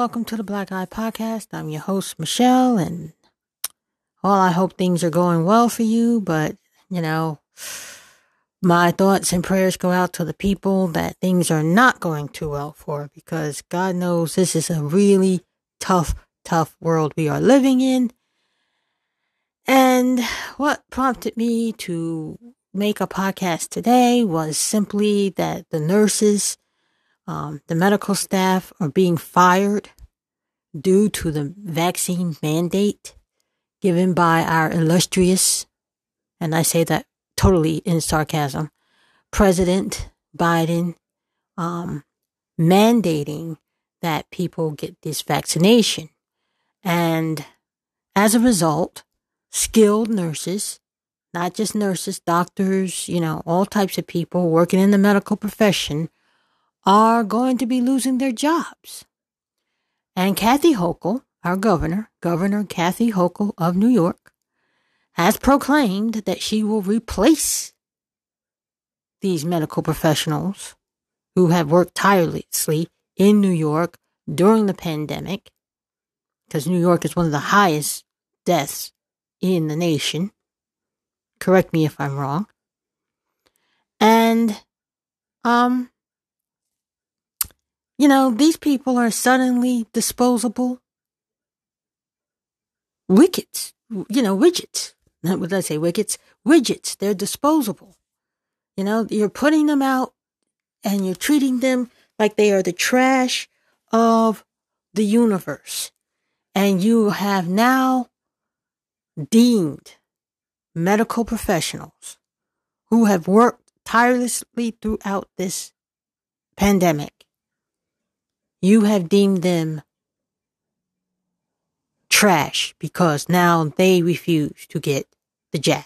Welcome to the Black Iye Podcast. I'm your host, Michelle, and well, I hope things are going well for you, but you know, my thoughts and prayers go out to the people that things are not going too well for because God knows this is a really tough, tough world we are living in. And what prompted me to make a podcast today was simply that the nurses um, the medical staff are being fired due to the vaccine mandate given by our illustrious, and I say that totally in sarcasm, President Biden um, mandating that people get this vaccination. And as a result, skilled nurses, not just nurses, doctors, you know, all types of people working in the medical profession are going to be losing their jobs. And Kathy Hochul, our governor, Governor Kathy Hochul of New York, has proclaimed that she will replace these medical professionals who have worked tirelessly in New York during the pandemic, because New York is one of the highest deaths in the nation. Correct me if I'm wrong. And, um, you know, these people are suddenly disposable wickets, you know, widgets. Not what I say, wickets, widgets. They're disposable. You know, you're putting them out and you're treating them like they are the trash of the universe. And you have now deemed medical professionals who have worked tirelessly throughout this pandemic you have deemed them trash because now they refuse to get the jab.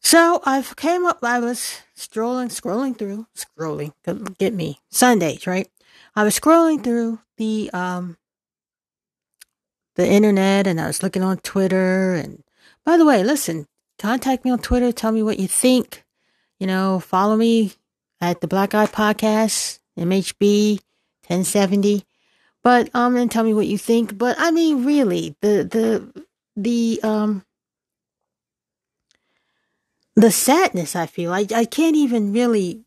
So I came up, I was strolling, scrolling through, scrolling, get me, Sundays, right? I was scrolling through the, um, the internet and I was looking on Twitter. And by the way, listen, contact me on Twitter. Tell me what you think. You know, follow me at the Black Iye Podcast MHB 1070. But um and tell me what you think. But I mean really the the the um the sadness I feel. I I can't even really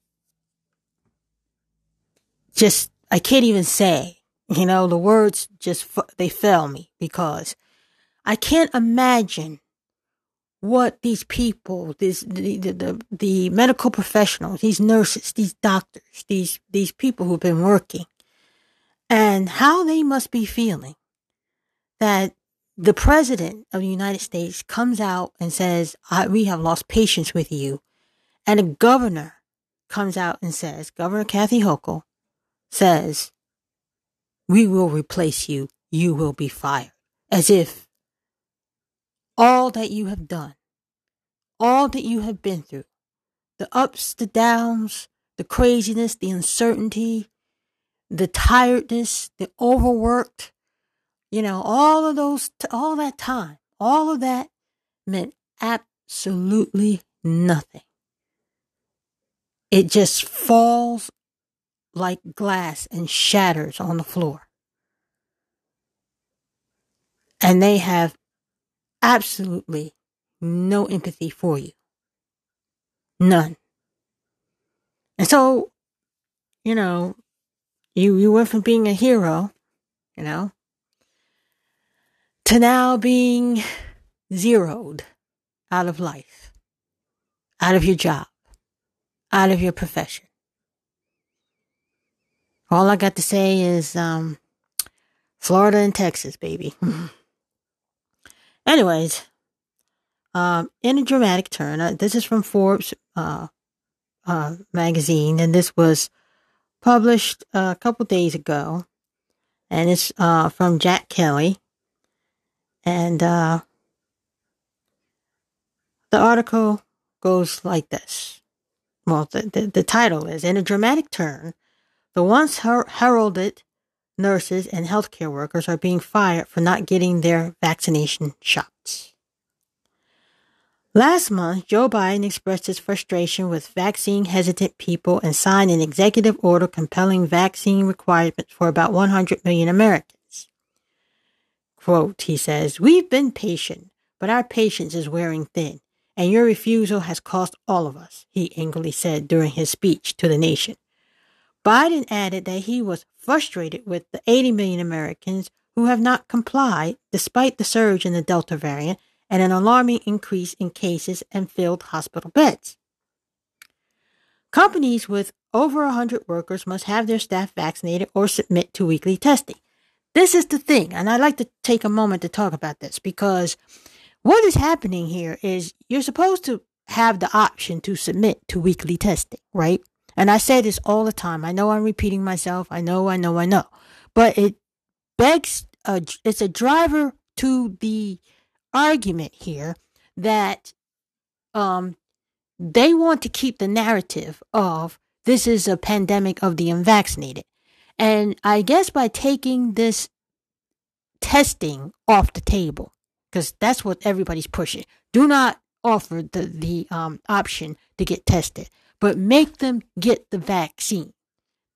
just I can't even say. You know, the words just they fail me because I can't imagine what these people, these the, the, the, medical professionals, these nurses, these doctors, these these people who've been working, and how they must be feeling that the president of the United States comes out and says, "We have lost patience with you," and a governor comes out and says, Governor Kathy Hochul says, "We will replace you. You will be fired," as if all that you have done, all that you have been through, the ups, the downs, the craziness, the uncertainty, the tiredness, the overworked, you know, all of those, all that time, all of that meant absolutely nothing. It just falls like glass and shatters on the floor. And they have absolutely no empathy for you. None. And so, you know, you, you went from being a hero, you know, to now being zeroed out of life, out of your job, out of your profession. All I got to say is, um, Florida and Texas, baby. Anyways, um, in a dramatic turn, uh, this is from Forbes uh, uh, magazine, and this was published a couple days ago, and it's uh, from Jack Kelly, and uh, the article goes like this. Well, the, the, the title is In a Dramatic Turn, the once her- heralded nurses, and healthcare workers are being fired for not getting their vaccination shots. Last month, Joe Biden expressed his frustration with vaccine hesitant people and signed an executive order compelling vaccine requirements for about 100 million Americans. Quote, he says, We've been patient, but our patience is wearing thin, and your refusal has cost all of us, he angrily said during his speech to the nation. Biden added that he was frustrated with the 80 million Americans who have not complied despite the surge in the Delta variant and an alarming increase in cases and filled hospital beds. Companies with over 100 workers must have their staff vaccinated or submit to weekly testing. This is the thing, and I'd like to take a moment to talk about this because what is happening here is you're supposed to have the option to submit to weekly testing, right? And I say this all the time. I know I'm repeating myself. I know, I know, I know. But it begs, a, it's a driver to the argument here that um, they want to keep the narrative of this is a pandemic of the unvaccinated. And I guess by taking this testing off the table, because that's what everybody's pushing, do not offer the, the um, option to get tested, but make them get the vaccine.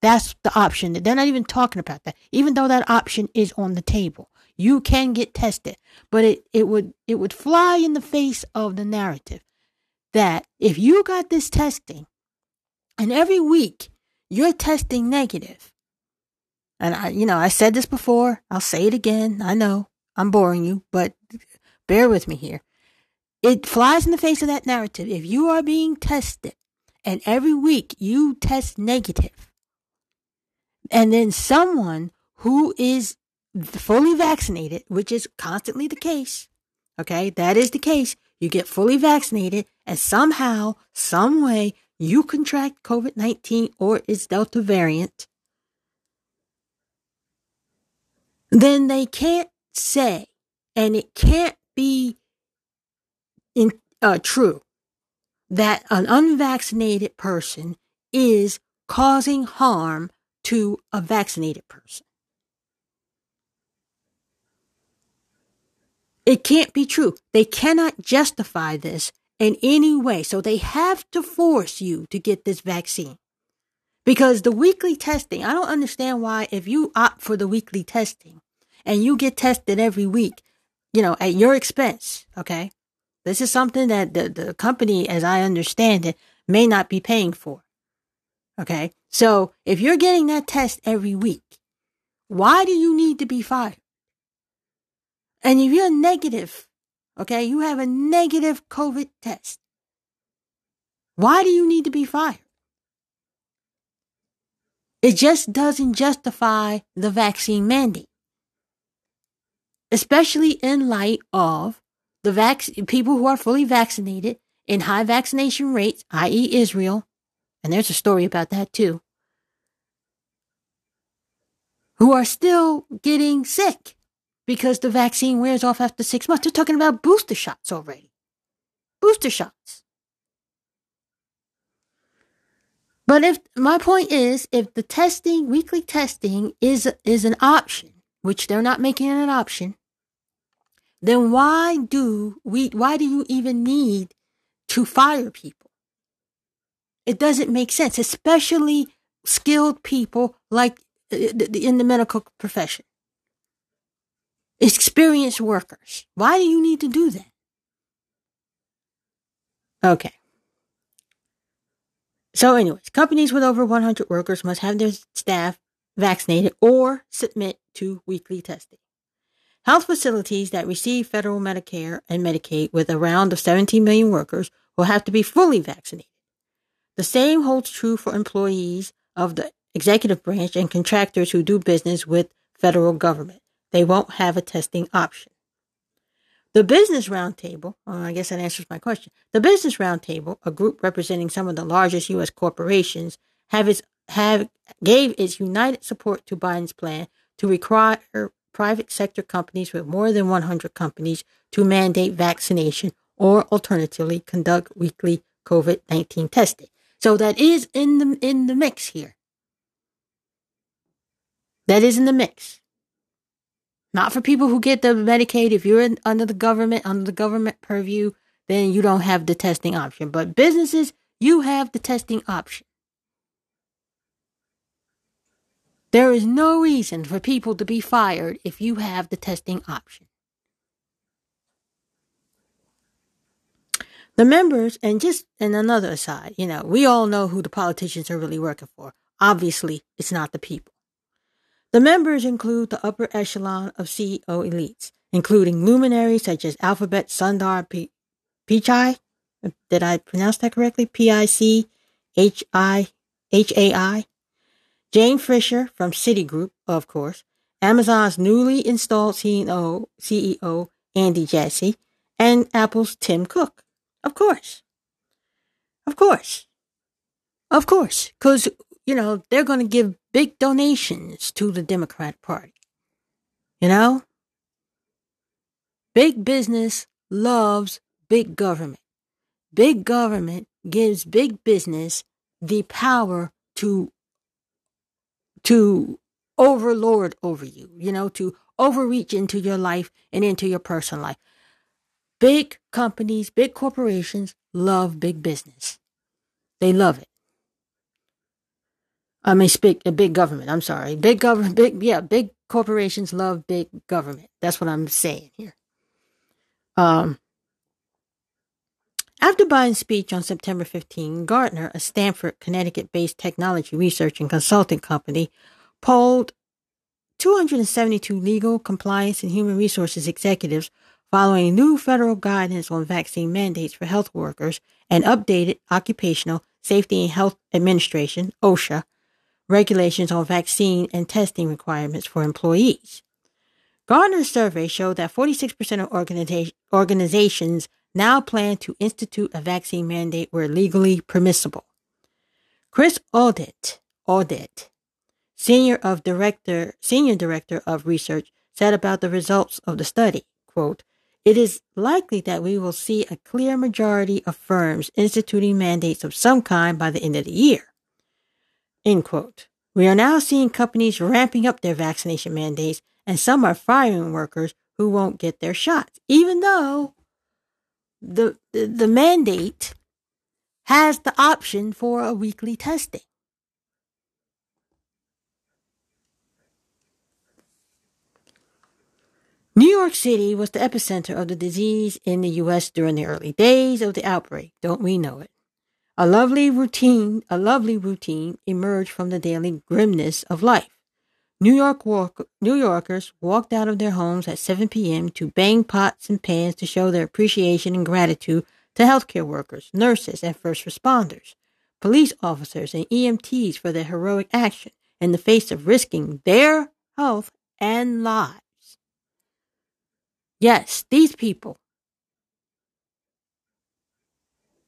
That's the option. They're not even talking about that, even though that option is on the table. You can get tested, but it, it would it would fly in the face of the narrative that if you got this testing and every week you're testing negative, and I you know, I said this before, I'll say it again. I know I'm boring you, but bear with me here. It flies in the face of that narrative. If you are being tested and every week you test negative, and then someone who is fully vaccinated, which is constantly the case, okay, that is the case. You get fully vaccinated, and somehow, some way, you contract COVID 19 or its Delta variant, then they can't say, and it can't be in, uh, true, that an unvaccinated person is causing harm to a vaccinated person. It can't be true. They cannot justify this in any way. So they have to force you to get this vaccine. Because the weekly testing, I don't understand why if you opt for the weekly testing and you get tested every week, you know, at your expense, okay? This is something that the, the company, as I understand it, may not be paying for. Okay. So if you're getting that test every week, why do you need to be fired? And if you're negative, okay, you have a negative COVID test, why do you need to be fired? It just doesn't justify the vaccine mandate, especially in light of the vac- people who are fully vaccinated in high vaccination rates, i.e., Israel, and there's a story about that too, who are still getting sick because the vaccine wears off after six months. They're talking about booster shots already. Booster shots. But if my point is, if the testing, weekly testing is, is an option, which they're not making an option, then why do we, why do you even need to fire people? It doesn't make sense, especially skilled people like uh, in the medical profession experienced workers. Why do you need to do that? Okay. So, anyways, companies with over 100 workers must have their staff vaccinated or submit to weekly testing. Health facilities that receive federal Medicare and Medicaid with around of 17 million workers will have to be fully vaccinated. The same holds true for employees of the executive branch and contractors who do business with federal government they won't have a testing option. The Business Roundtable, well, I guess that answers my question. The Business Roundtable, a group representing some of the largest U.S. corporations, have its have gave its united support to Biden's plan to require private sector companies with more than 100 companies to mandate vaccination or alternatively conduct weekly COVID-19 testing. So that is in the in the mix here. That is in the mix. Not for people who get the Medicaid. If you're in, under the government, under the government purview, then you don't have the testing option. But businesses, you have the testing option. There is no reason for people to be fired if you have the testing option. The members, and just in another aside, you know, we all know who the politicians are really working for. Obviously, it's not the people. The members include the upper echelon of CEO elites, including luminaries such as Alphabet Sundar P- Pichai. Did I pronounce that correctly? P I C H I H A I. Jane Fisher from Citigroup, of course. Amazon's newly installed CEO, CEO Andy Jassy, and Apple's Tim Cook. Of course. Of course. Of course. Because, you know, they're going to give big donations to the Democrat Party. You know? Big business loves big government. Big government gives big business the power to to overlord over you, you know, to overreach into your life and into your personal life. Big companies, big corporations love big business. They love it. I mean, speak a big government. I'm sorry, big government. Big yeah, big corporations love big government. That's what I'm saying here. Um, after Biden's speech on September 15, Gartner, a Stamford, Connecticut-based technology research and consulting company, polled 272 legal, compliance, and human resources executives following new federal guidance on vaccine mandates for health workers and updated Occupational Safety and Health Administration, OSHA, regulations on vaccine and testing requirements for employees. Gartner's survey showed that 46% of organiza- organizations now plan to institute a vaccine mandate where legally permissible. Chris Audit, Audit, senior of director, senior director of research, said about the results of the study, quote, it is likely that we will see a clear majority of firms instituting mandates of some kind by the end of the year. End quote. We are now seeing companies ramping up their vaccination mandates, and some are firing workers who won't get their shots, even though the, the, mandate has the option for a weekly testing. New York City was the epicenter of the disease in the U.S. during the early days of the outbreak. Don't we know it? A lovely routine, a lovely routine emerged from the daily grimness of life. New York walk, New Yorkers walked out of their homes at 7 p.m. to bang pots and pans to show their appreciation and gratitude to healthcare workers, nurses, and first responders, police officers, and EMTs for their heroic action in the face of risking their health and lives. Yes, these people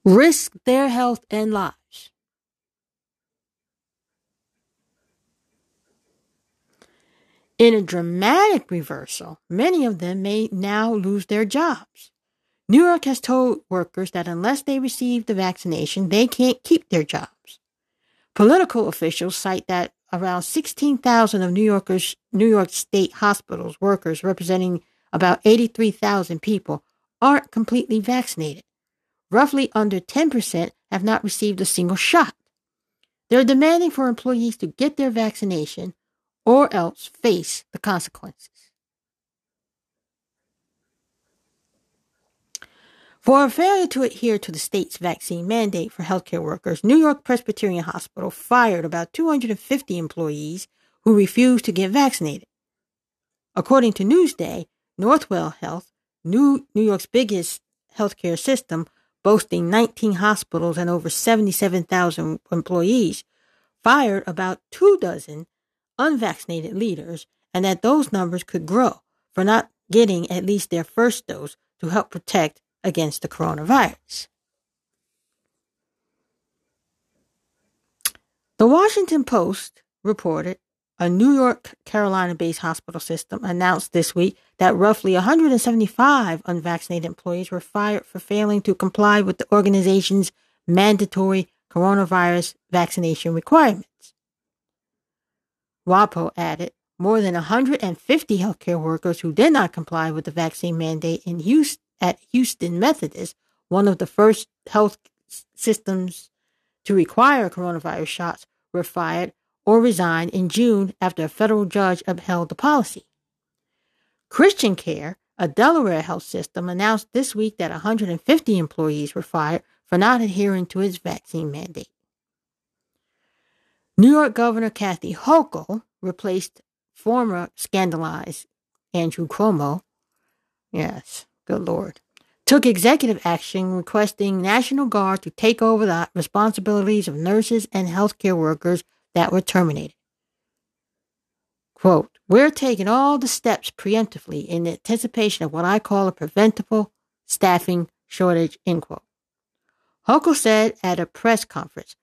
risk their health and lives. In a dramatic reversal, many of them may now lose their jobs. New York has told workers that unless they receive the vaccination, they can't keep their jobs. Political officials cite that around 16,000 of New Yorkers, New York State hospitals workers representing about 83,000 people aren't completely vaccinated. Roughly under 10% have not received a single shot. They're demanding for employees to get their vaccination or else face the consequences. For a failure to adhere to the state's vaccine mandate for healthcare workers, New York Presbyterian Hospital fired about 250 employees who refused to get vaccinated. According to Newsday, Northwell Health, New, New York's biggest healthcare system, boasting 19 hospitals and over 77,000 employees, fired about two dozen unvaccinated leaders, and that those numbers could grow for not getting at least their first dose to help protect against the coronavirus. The Washington Post reported a New York, Carolina based hospital system announced this week that roughly 175 unvaccinated employees were fired for failing to comply with the organization's mandatory coronavirus vaccination requirements. WAPO added more than 150 healthcare workers who did not comply with the vaccine mandate in Houston, at Houston Methodist one of the first health systems to require coronavirus shots, were fired or resigned in June after a federal judge upheld the policy. Christian Care, a Delaware health system, announced this week that 150 employees were fired for not adhering to its vaccine mandate. New York Governor Kathy Hochul replaced former scandalized Andrew Cuomo. Yes, good Lord. Took executive action requesting National Guard to take over the responsibilities of nurses and healthcare workers that were terminated. Quote, we're taking all the steps preemptively in anticipation of what I call a preventable staffing shortage, end quote. Hochul said at a press conference,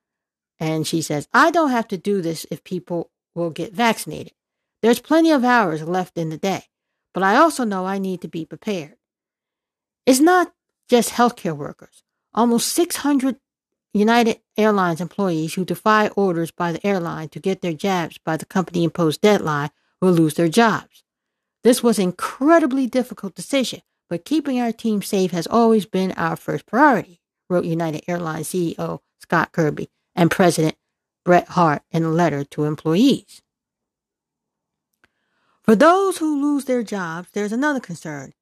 and she says, I don't have to do this if people will get vaccinated. There's plenty of hours left in the day, but I also know I need to be prepared. It's not just healthcare workers. Almost 600 United Airlines employees who defy orders by the airline to get their jabs by the company imposed deadline will lose their jobs. This was an incredibly difficult decision, but keeping our team safe has always been our first priority, wrote United Airlines CEO Scott Kirby and President Brett Hart in a letter to employees. For those who lose their jobs, there's another concern.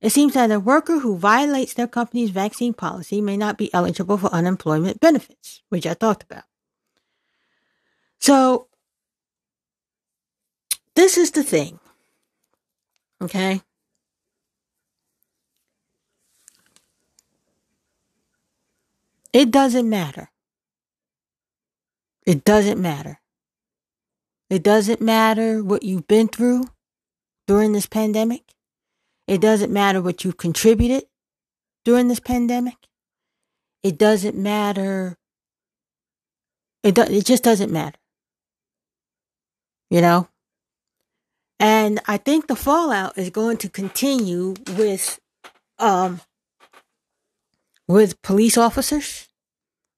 It seems that a worker who violates their company's vaccine policy may not be eligible for unemployment benefits, which I talked about. So, this is the thing. Okay? It doesn't matter. It doesn't matter. It doesn't matter what you've been through during this pandemic. It doesn't matter what you've contributed during this pandemic. It doesn't matter. It, do, it just doesn't matter. You know? And I think the fallout is going to continue with, um, with police officers.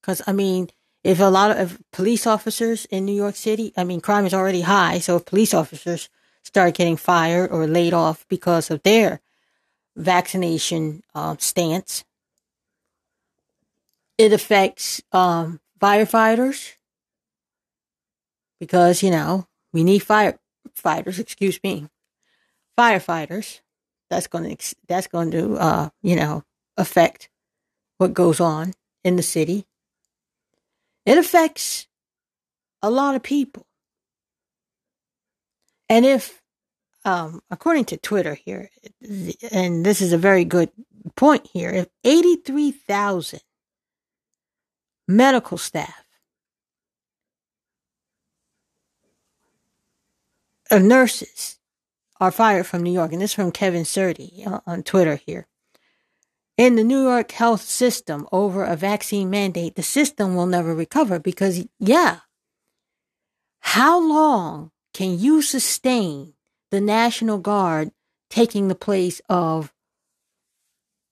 Cause I mean, if a lot of police officers in New York City, I mean, crime is already high. So if police officers start getting fired or laid off because of their vaccination uh, stance. It affects um, firefighters because you know we need firefighters. Excuse me, firefighters. That's going to that's going to uh, you know affect what goes on in the city. It affects a lot of people. And if, um, according to Twitter here, and this is a very good point here, if 83,000 medical staff of nurses are fired from New York, and this is from Kevin Surdy uh, on Twitter here. In the New York health system over a vaccine mandate, the system will never recover because, yeah, how long can you sustain the National Guard taking the place of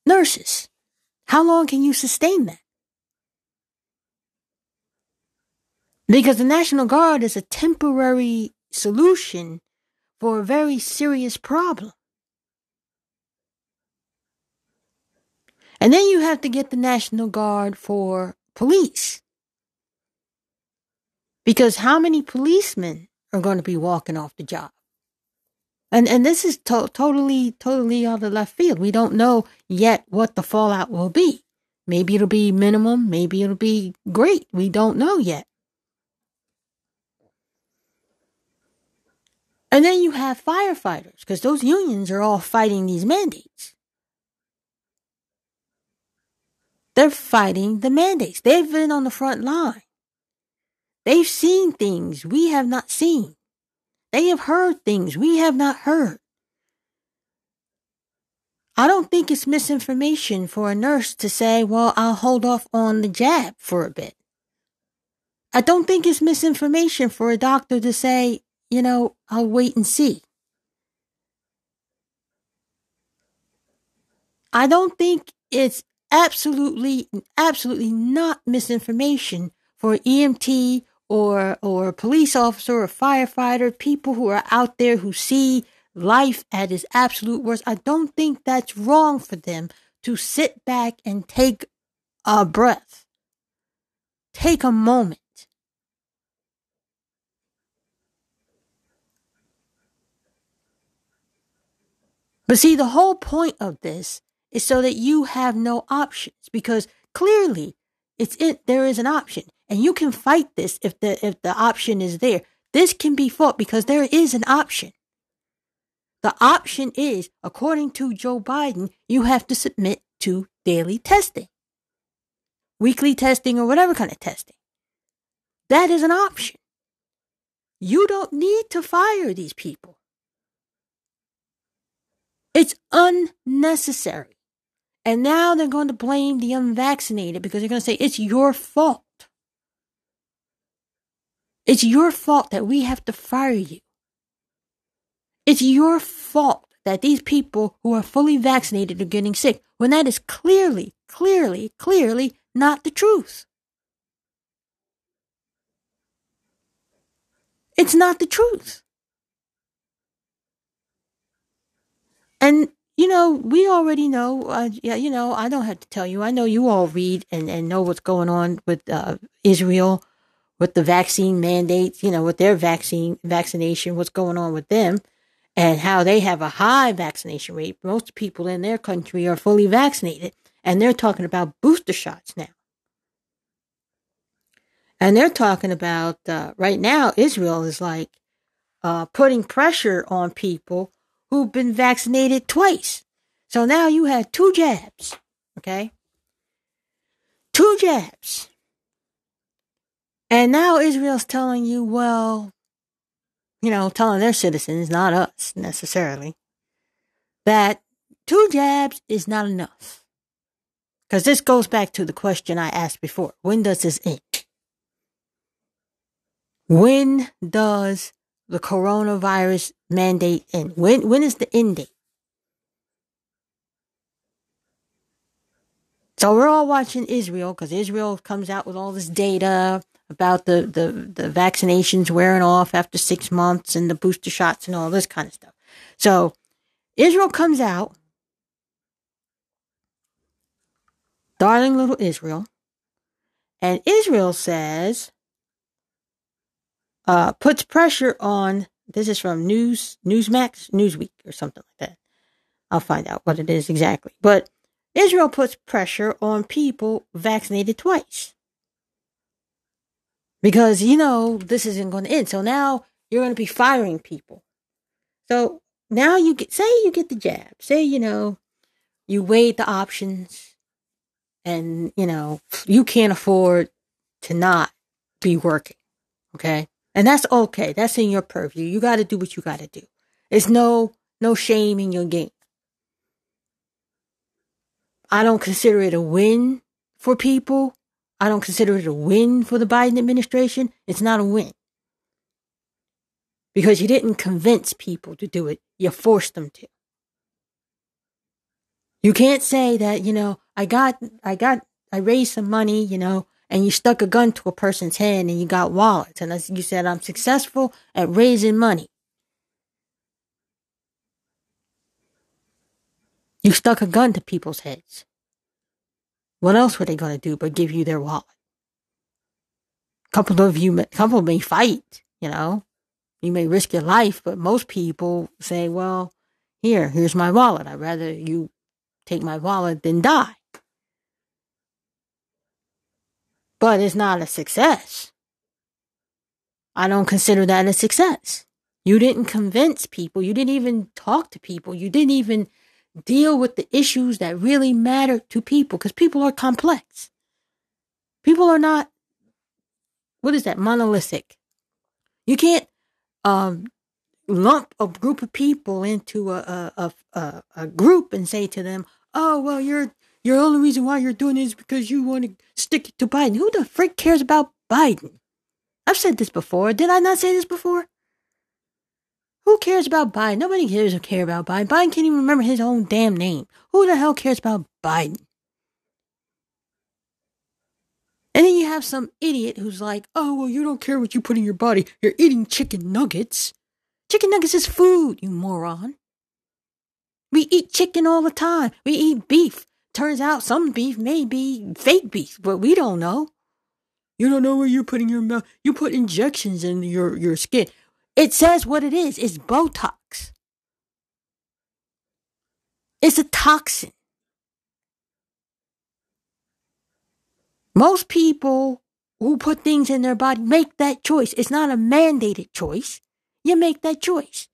nurses? How long can you sustain that? Because the National Guard is a temporary solution for a very serious problem. And then you have to get the National Guard for police. Because how many policemen are going to be walking off the job. And and this is to- totally totally out of left field. We don't know yet what the fallout will be. Maybe it'll be minimum, maybe it'll be great. We don't know yet. And then you have firefighters because those unions are all fighting these mandates. They're fighting the mandates. They've been on the front line. They've seen things we have not seen. They have heard things we have not heard. I don't think it's misinformation for a nurse to say, well, I'll hold off on the jab for a bit. I don't think it's misinformation for a doctor to say, you know, I'll wait and see. I don't think it's absolutely, absolutely not misinformation for EMT or or police officer or firefighter, people who are out there who see life at its absolute worst. I don't think that's wrong for them to sit back and take a breath. Take a moment. But see, the whole point of this is so that you have no options because clearly it's it there is an option and you can fight this if the if the option is there. This can be fought because there is an option. The option is, according to Joe Biden, you have to submit to daily testing, weekly testing, or whatever kind of testing. That is an option. You don't need to fire these people. It's unnecessary. And now they're going to blame the unvaccinated because they're going to say it's your fault. It's your fault that we have to fire you. It's your fault that these people who are fully vaccinated are getting sick when that is clearly, clearly, clearly not the truth. It's not the truth. And you know, we already know. Uh, yeah, you know, I don't have to tell you. I know you all read and, and know what's going on with uh, Israel, with the vaccine mandates. You know, with their vaccine vaccination, what's going on with them, and how they have a high vaccination rate. Most people in their country are fully vaccinated, and they're talking about booster shots now. And they're talking about uh, right now. Israel is like uh, putting pressure on people who've been vaccinated twice. So now you have two jabs, okay? Two jabs. And now Israel's telling you, well, you know, telling their citizens, not us necessarily, that two jabs is not enough. Because this goes back to the question I asked before. When does this end? When does the coronavirus mandate end? When when is the end date? So we're all watching Israel because Israel comes out with all this data about the, the, the vaccinations wearing off after six months and the booster shots and all this kind of stuff. So Israel comes out, darling little Israel, and Israel says uh, puts pressure on. This is from News Newsmax Newsweek or something like that. I'll find out what it is exactly. But Israel puts pressure on people vaccinated twice because you know this isn't going to end. So now you're going to be firing people. So now you get say you get the jab. Say you know you weighed the options, and you know you can't afford to not be working. Okay. And that's okay. That's in your purview. You got to do what you got to do. There's no no shame in your game. I don't consider it a win for people. I don't consider it a win for the Biden administration. It's not a win. Because you didn't convince people to do it. You forced them to. You can't say that, you know, I got I got I raised some money, you know, and you stuck a gun to a person's hand and you got wallets. And you said, I'm successful at raising money. You stuck a gun to people's heads. What else were they going to do but give you their wallet? A couple of you, couple may fight, you know. You may risk your life, but most people say, well, here, here's my wallet. I'd rather you take my wallet than die. But it's not a success. I don't consider that a success. You didn't convince people. You didn't even talk to people. You didn't even deal with the issues that really matter to people because people are complex. People are not, what is that, monolithic. You can't um, lump a group of people into a, a, a, a group and say to them, oh, well, you're your only reason why you're doing it is because you want to stick it to Biden. Who the frick cares about Biden? I've said this before. Did I not say this before? Who cares about Biden? Nobody cares or care about Biden. Biden can't even remember his own damn name. Who the hell cares about Biden? And then you have some idiot who's like, oh, well, you don't care what you put in your body. You're eating chicken nuggets. Chicken nuggets is food, you moron. We eat chicken all the time. We eat beef. Turns out some beef may be fake beef, but we don't know. You don't know where you're putting your mouth. You put injections in your, your skin. It says what it is. It's Botox. It's a toxin. Most people who put things in their body make that choice. It's not a mandated choice. You make that choice.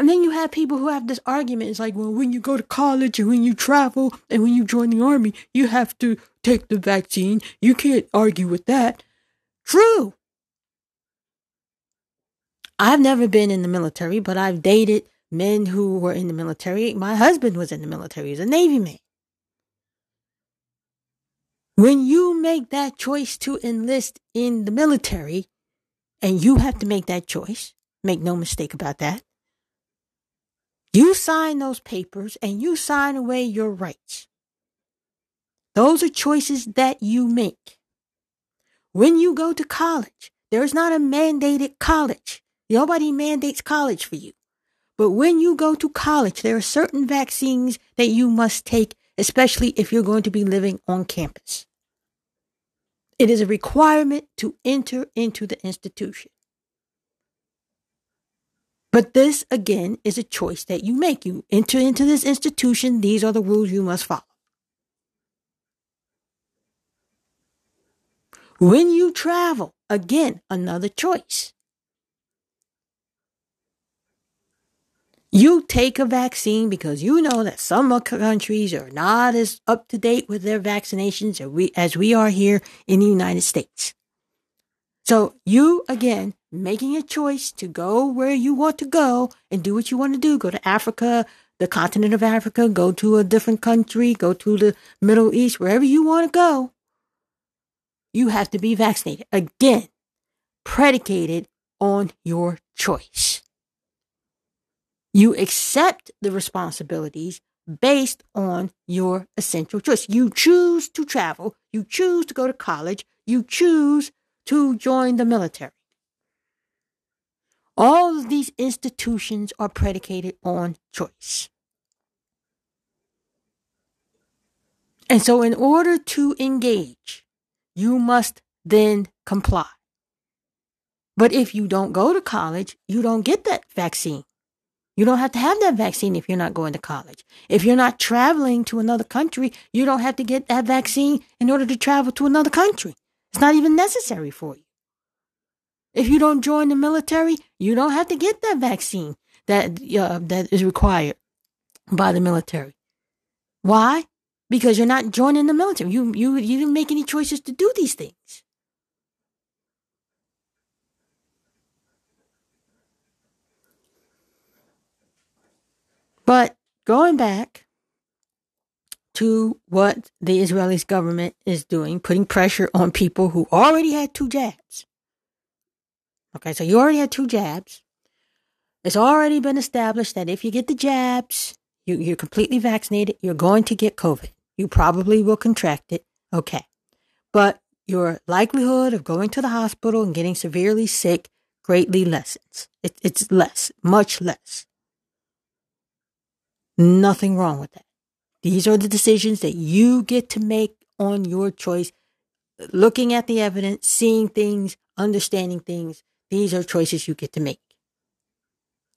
And then you have people who have this argument. It's like, well, when you go to college and when you travel and when you join the army, you have to take the vaccine. You can't argue with that. True. I've never been in the military, but I've dated men who were in the military. My husband was in the military, he's a Navy man. When you make that choice to enlist in the military, and you have to make that choice, make no mistake about that, you sign those papers and you sign away your rights. Those are choices that you make. When you go to college, there is not a mandated college. Nobody mandates college for you. But when you go to college, there are certain vaccines that you must take, especially if you're going to be living on campus. It is a requirement to enter into the institution. But this, again, is a choice that you make. You enter into this institution, these are the rules you must follow. When you travel, again, another choice. You take a vaccine because you know that some countries are not as up to date with their vaccinations as we, as we are here in the United States. So you, again, making a choice to go where you want to go and do what you want to do. Go to Africa, the continent of Africa, go to a different country, go to the Middle East, wherever you want to go. You have to be vaccinated. Again, predicated on your choice. You accept the responsibilities based on your essential choice. You choose to travel. You choose to go to college. You choose to join the military. All of these institutions are predicated on choice. And so, in order to engage, you must then comply. But if you don't go to college, you don't get that vaccine. You don't have to have that vaccine if you're not going to college. If you're not traveling to another country, you don't have to get that vaccine in order to travel to another country. It's not even necessary for you. If you don't join the military, you don't have to get that vaccine that uh, that is required by the military. Why? Because you're not joining the military. You you you didn't make any choices to do these things. But going back to what the Israeli government is doing, putting pressure on people who already had two jabs. Okay, so you already had two jabs. It's already been established that if you get the jabs, you, you're completely vaccinated, you're going to get COVID. You probably will contract it. Okay. But your likelihood of going to the hospital and getting severely sick greatly lessens. It, it's less, much less. Nothing wrong with that. These are the decisions that you get to make on your choice. Looking at the evidence, seeing things, understanding things. These are choices you get to make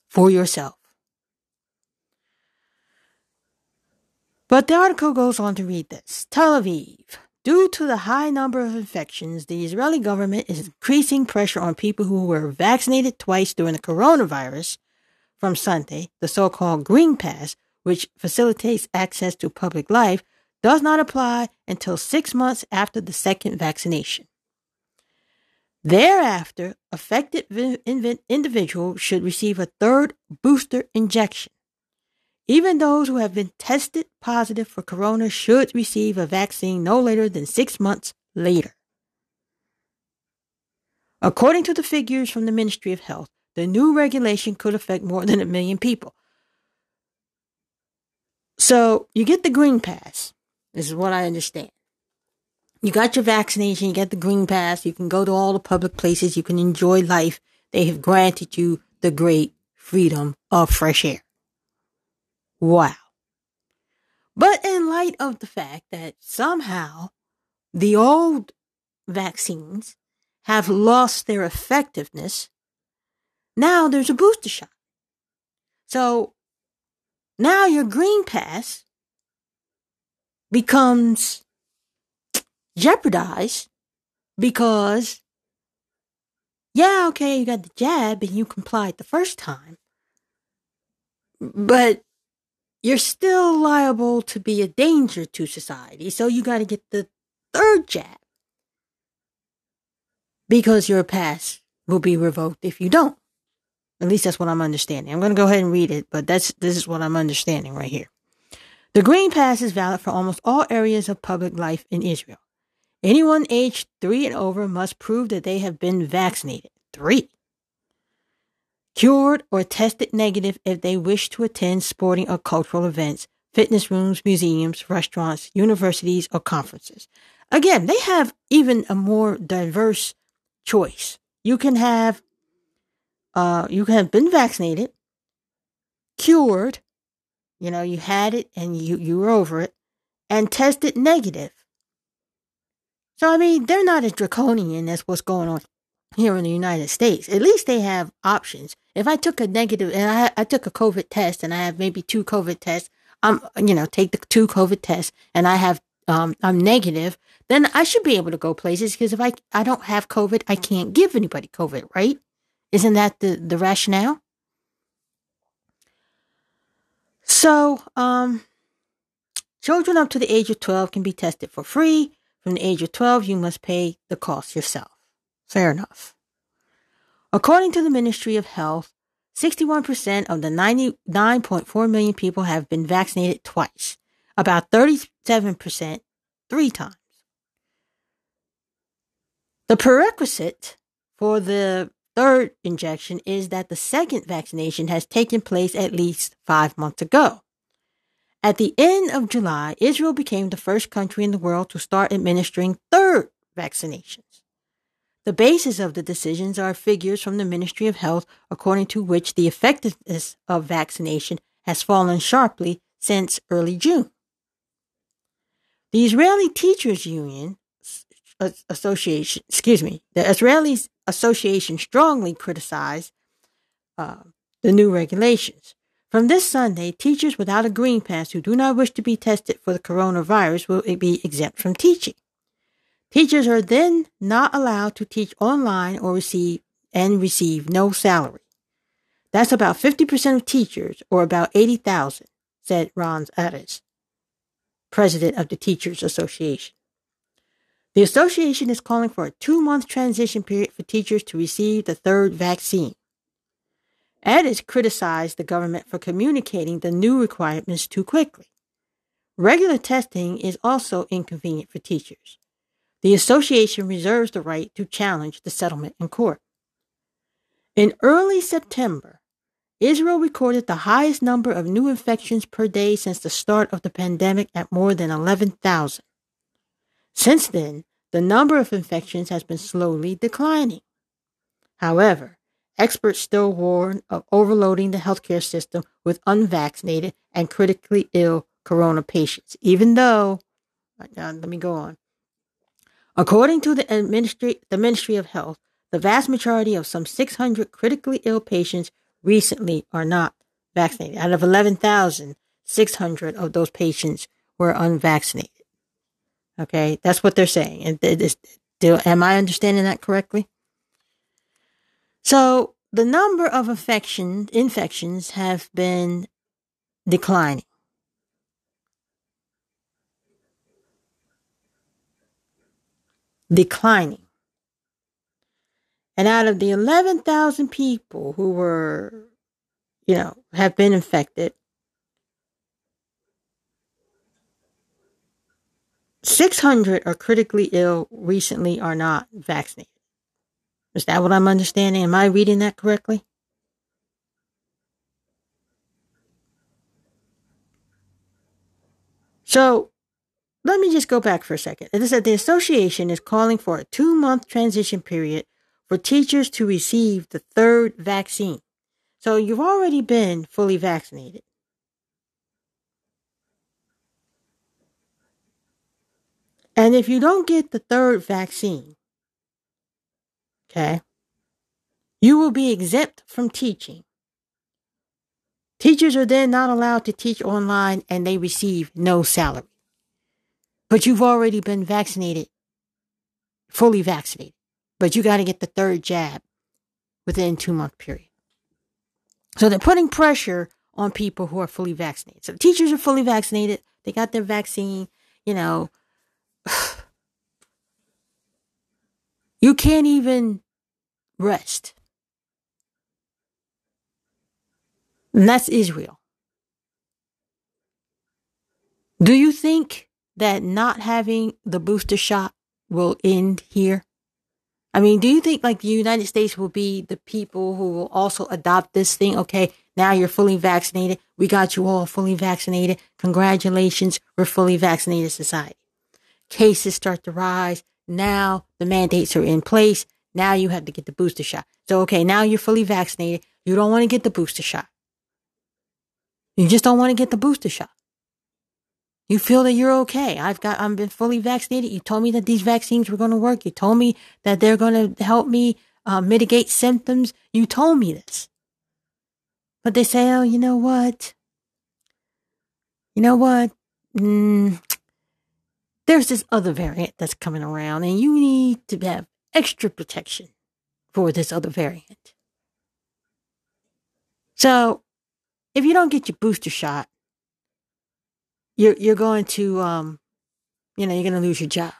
for yourself. But the article goes on to read this Tel Aviv. Due to the high number of infections, the Israeli government is increasing pressure on people who were vaccinated twice during the coronavirus from Sunday, the so called Green Pass, which facilitates access to public life, does not apply until six months after the second vaccination. Thereafter, affected individuals should receive a third booster injection. Even those who have been tested positive for corona should receive a vaccine no later than six months later. According to the figures from the Ministry of Health, the new regulation could affect more than a million people. So you get the green pass. This is what I understand. You got your vaccination, you get the green pass, you can go to all the public places, you can enjoy life. They have granted you the great freedom of fresh air. Wow. But in light of the fact that somehow the old vaccines have lost their effectiveness, now there's a booster shot. So now your green pass becomes jeopardized because, yeah, okay, you got the jab and you complied the first time, but you're still liable to be a danger to society. So you got to get the third jab because your pass will be revoked if you don't. At least that's what I'm understanding. I'm going to go ahead and read it, but that's this is what I'm understanding right here. The Green Pass is valid for almost all areas of public life in Israel. Anyone aged three and over must prove that they have been vaccinated. Three. Cured or tested negative if they wish to attend sporting or cultural events, fitness rooms, museums, restaurants, universities, or conferences. Again, they have even a more diverse choice. You can have, uh, you can have been vaccinated, cured, you know, you had it and you, you were over it, and tested negative. So, I mean, they're not as draconian as what's going on here in the United States. At least they have options. If I took a negative and I, I took a COVID test and I have maybe two COVID tests, I'm, you know, take the two COVID tests and I have, um, I'm negative, then I should be able to go places because if I, I don't have COVID, I can't give anybody COVID, right? Isn't that the, the rationale? So, um, children up to the age of 12 can be tested for free. From the age of 12, you must pay the cost yourself. Fair enough. According to the Ministry of Health, 61% of the 99.4 million people have been vaccinated twice, about 37% three times. The prerequisite for the third injection is that the second vaccination has taken place at least five months ago. At the end of July, Israel became the first country in the world to start administering third vaccinations. The basis of the decisions are figures from the Ministry of Health, according to which the effectiveness of vaccination has fallen sharply since early June. The Israeli Teachers Union Association, excuse me, the Israeli Association strongly criticized uh, the new regulations. From this Sunday, teachers without a green pass who do not wish to be tested for the coronavirus will be exempt from teaching. Teachers are then not allowed to teach online or receive and receive no salary. That's about 50% of teachers, or about 80,000, said Ron Addis, president of the Teachers Association. The association is calling for a two month transition period for teachers to receive the third vaccine. Addis criticized the government for communicating the new requirements too quickly. Regular testing is also inconvenient for teachers. The association reserves the right to challenge the settlement in court. In early September, Israel recorded the highest number of new infections per day since the start of the pandemic at more than 11,000. Since then, the number of infections has been slowly declining. However, experts still warn of overloading the healthcare system with unvaccinated and critically ill corona patients, even though, uh, let me go on. According to the Ministry, the Ministry of Health, the vast majority of some 600 critically ill patients recently are not vaccinated. Out of 11,600 of those patients were unvaccinated. Okay, that's what they're saying. And do, am I understanding that correctly? So the number of infection, infections have been declining. declining. And out of the 11,000 people who were, you know, have been infected, 600 are critically ill recently are not vaccinated. Is that what I'm understanding? Am I reading that correctly? So let me just go back for a second. It said the association is calling for a two month transition period for teachers to receive the third vaccine. So you've already been fully vaccinated. And if you don't get the third vaccine, okay, you will be exempt from teaching. Teachers are then not allowed to teach online and they receive no salary. But you've already been vaccinated, fully vaccinated. But you got to get the third jab within two month period. So they're putting pressure on people who are fully vaccinated. So teachers are fully vaccinated. They got their vaccine, you know. you can't even rest. And that's Israel. Do you think that not having the booster shot will end here? I mean, do you think like the United States will be the people who will also adopt this thing? Okay, now you're fully vaccinated. We got you all fully vaccinated. Congratulations. We're fully vaccinated society. Cases start to rise. Now the mandates are in place. Now you have to get the booster shot. So, okay, now you're fully vaccinated. You don't want to get the booster shot. You just don't want to get the booster shot. You feel that you're okay. I've got, I've been fully vaccinated. You told me that these vaccines were going to work. You told me that they're going to help me uh, mitigate symptoms. You told me this. But they say, oh, you know what? You know what? Mm, there's this other variant that's coming around, and you need to have extra protection for this other variant. So, if you don't get your booster shot, you're you're going to um, you know, you're going to lose your job.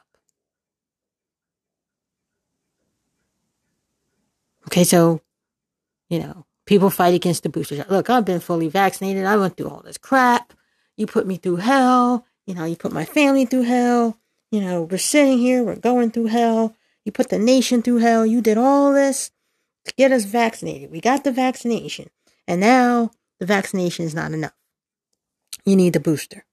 Okay, so you know, people fight against the booster shot. Look, I've been fully vaccinated. I went through all this crap. You put me through hell. You know, you put my family through hell. You know, we're sitting here, we're going through hell. You put the nation through hell. You did all this to get us vaccinated. We got the vaccination. And now the vaccination is not enough. You need the booster.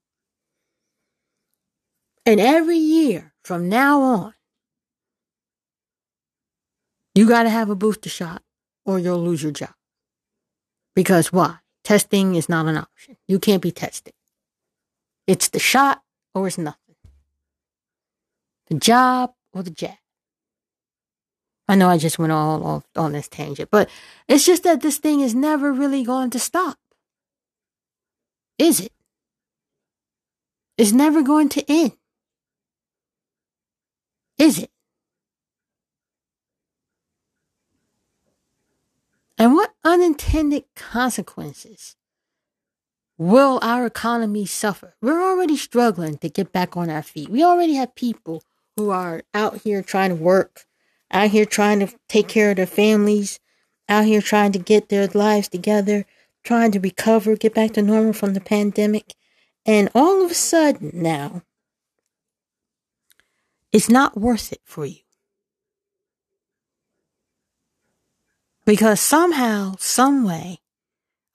And every year from now on, you got to have a booster shot or you'll lose your job. Because why? Testing is not an option. You can't be tested. It's the shot or it's nothing. The job or the jab. I know I just went all off on this tangent, but it's just that this thing is never really going to stop. Is it? It's never going to end. Is it? And what unintended consequences will our economy suffer? We're already struggling to get back on our feet. We already have people who are out here trying to work, out here trying to take care of their families, out here trying to get their lives together, trying to recover, get back to normal from the pandemic. And all of a sudden now, it's not worth it for you. Because somehow, some way,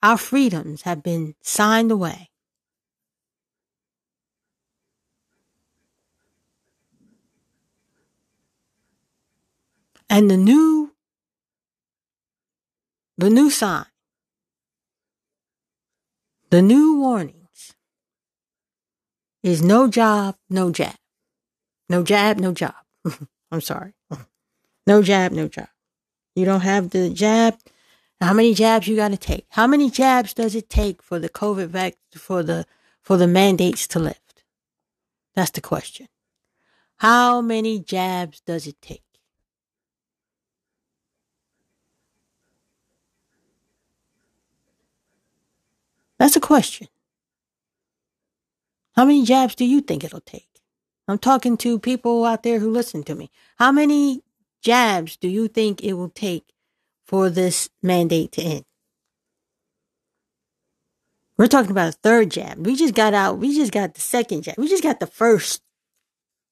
our freedoms have been signed away. And the new, the new sign, the new warnings is no job, no jab. No jab, no job. I'm sorry. No jab, no job. You don't have the jab. How many jabs you got to take? How many jabs does it take for the COVID vac for the for the mandates to lift? That's the question. How many jabs does it take? That's a question. How many jabs do you think it'll take? I'm talking to people out there who listen to me. How many jabs do you think it will take for this mandate to end? We're talking about a third jab. We just got out. We just got the second jab. We just got the first.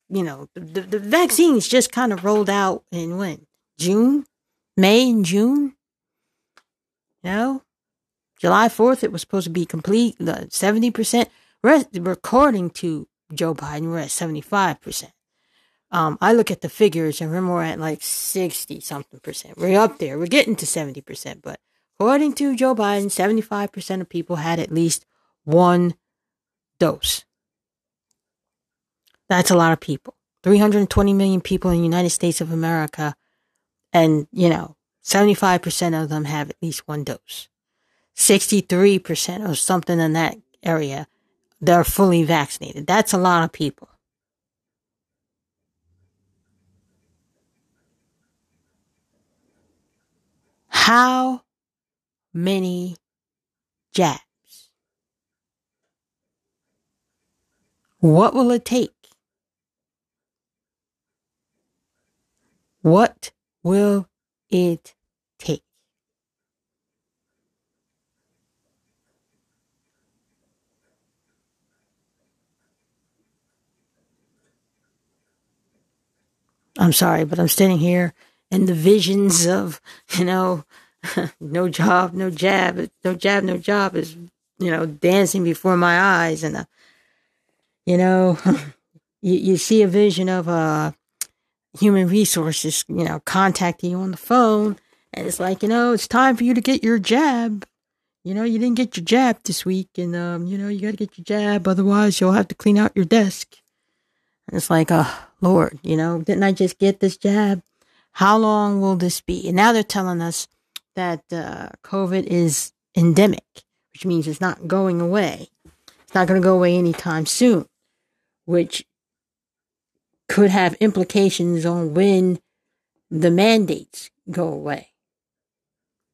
You know, the, the vaccines just kind of rolled out in when? June? May and June? Know? July 4th, it was supposed to be complete, the 70%. According to Joe Biden, we're at 75%. Um, I look at the figures and we're more at like 60 something percent. We're up there. We're getting to 70%. But according to Joe Biden, 75% of people had at least one dose. That's a lot of people. 320 million people in the United States of America, and, you know, 75% of them have at least one dose. 63% or something in that area, they're fully vaccinated. That's a lot of people. How many jabs? What will it take? What will it take? I'm sorry, but I'm standing here and the visions of, you know, no job, no jab, no jab, no job is, you know, dancing before my eyes. And, uh, you know, you, you see a vision of uh, human resources, you know, contacting you on the phone. And it's like, you know, it's time for you to get your jab. You know, you didn't get your jab this week. And, um, you know, you got to get your jab. Otherwise, you'll have to clean out your desk. It's like, oh, Lord, you know, didn't I just get this jab? How long will this be? And now they're telling us that uh, COVID is endemic, which means it's not going away. It's not going to go away anytime soon, which could have implications on when the mandates go away,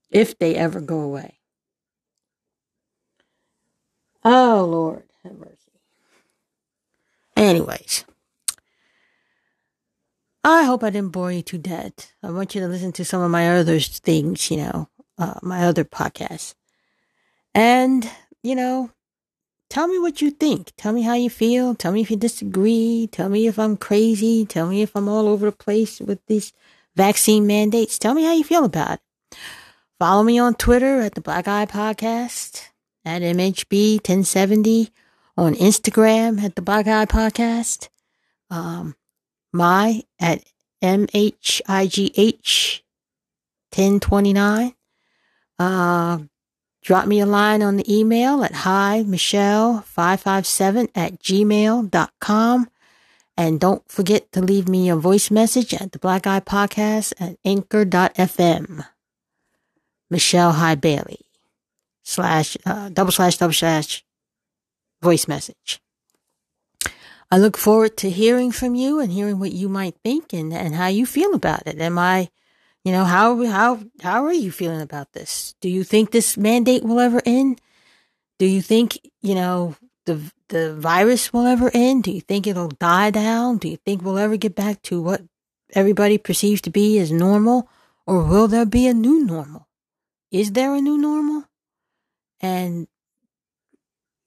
if they ever go away. Oh, Lord, have mercy. Anyways, I hope I didn't bore you to death. I want you to listen to some of my other things, you know, uh, my other podcasts. And, you know, tell me what you think. Tell me how you feel. Tell me if you disagree. Tell me if I'm crazy. Tell me if I'm all over the place with these vaccine mandates. Tell me how you feel about it. Follow me on Twitter at the Black Iye Podcast, at MHB1070, on Instagram at the Black Iye Podcast. Um, my at MHIGH 1029. Uh, drop me a line on the email at hi michelle 557 at gmail.com. And don't forget to leave me a voice message at the Black Iye Podcast at anchor.fm. Michele High Bailey slash, uh, double slash, double slash voice message. I look forward to hearing from you and hearing what you might think and, and how you feel about it. Am I, you know, how, how, how are you feeling about this? Do you think this mandate will ever end? Do you think, you know, the, the virus will ever end? Do you think it'll die down? Do you think we'll ever get back to what everybody perceives to be as normal? Or will there be a new normal? Is there a new normal? And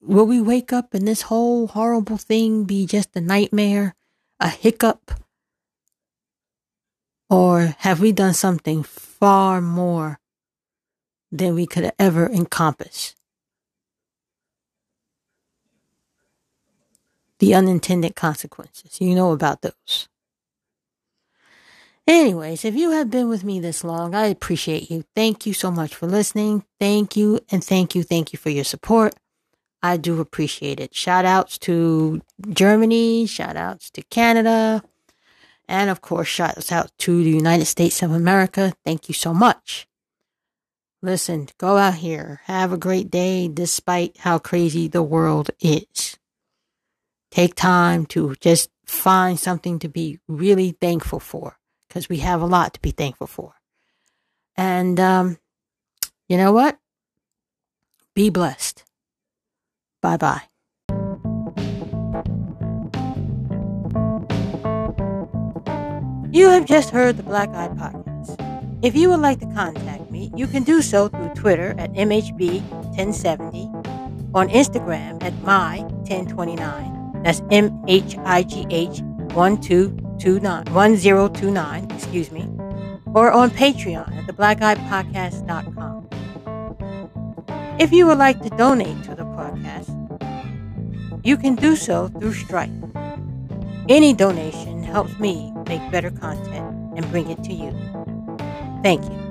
Will we wake up and this whole horrible thing be just a nightmare, a hiccup? Or have we done something far more than we could ever encompass? The unintended consequences. You know about those. Anyways, if you have been with me this long, I appreciate you. Thank you so much for listening. Thank you and thank you, thank you for your support. I do appreciate it. Shout outs to Germany, shout outs to Canada, and of course, shout out to the United States of America. Thank you so much. Listen, go out here, have a great day despite how crazy the world is. Take time to just find something to be really thankful for because we have a lot to be thankful for. And, um, you know what? Be blessed. Bye bye. You have just heard the Black Iye Podcast. If you would like to contact me, you can do so through Twitter at MHB1070, on Instagram at My1029, that's M-H-I-G-H 1229, 1029, excuse me, or on Patreon at theblackeyepodcast.com. If you would like to donate to the podcast, you can do so through Stripe. Any donation helps me make better content and bring it to you. Thank you.